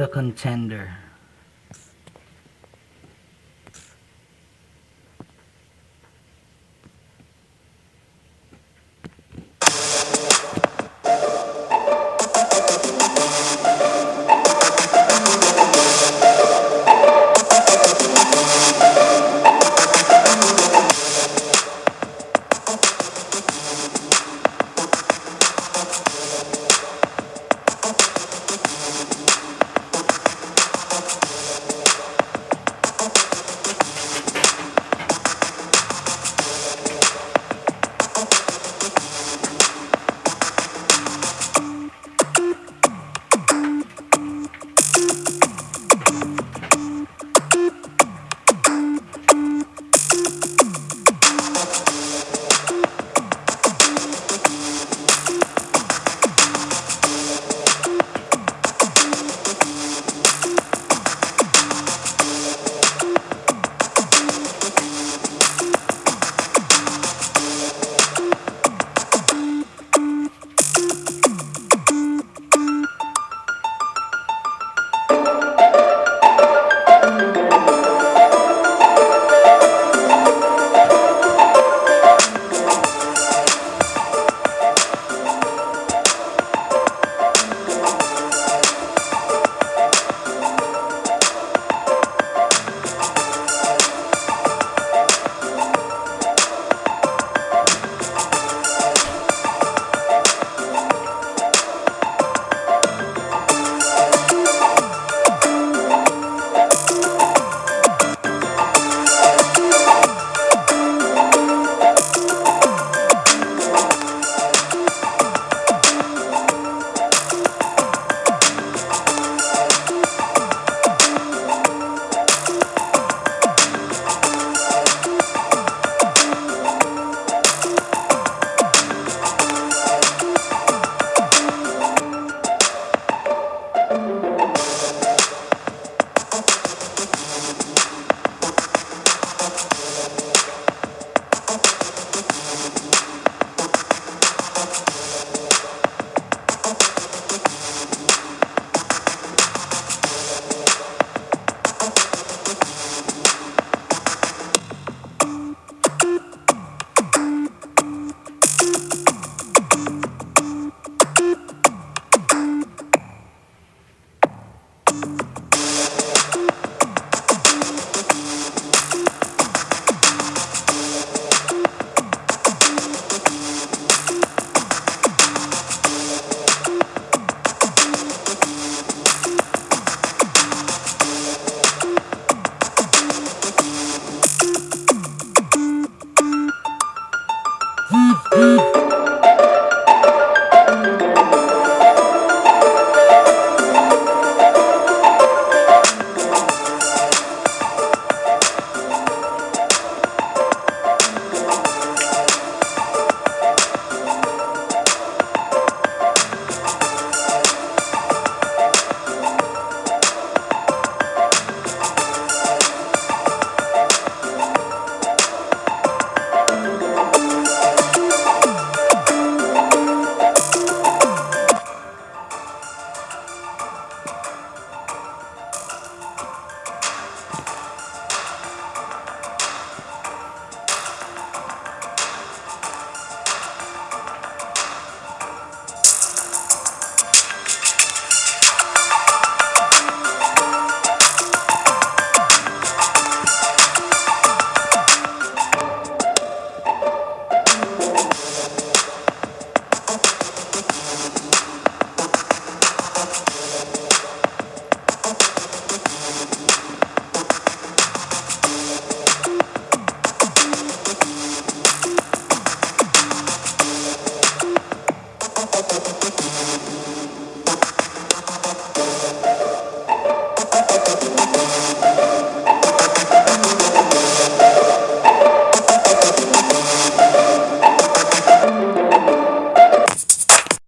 The Contender.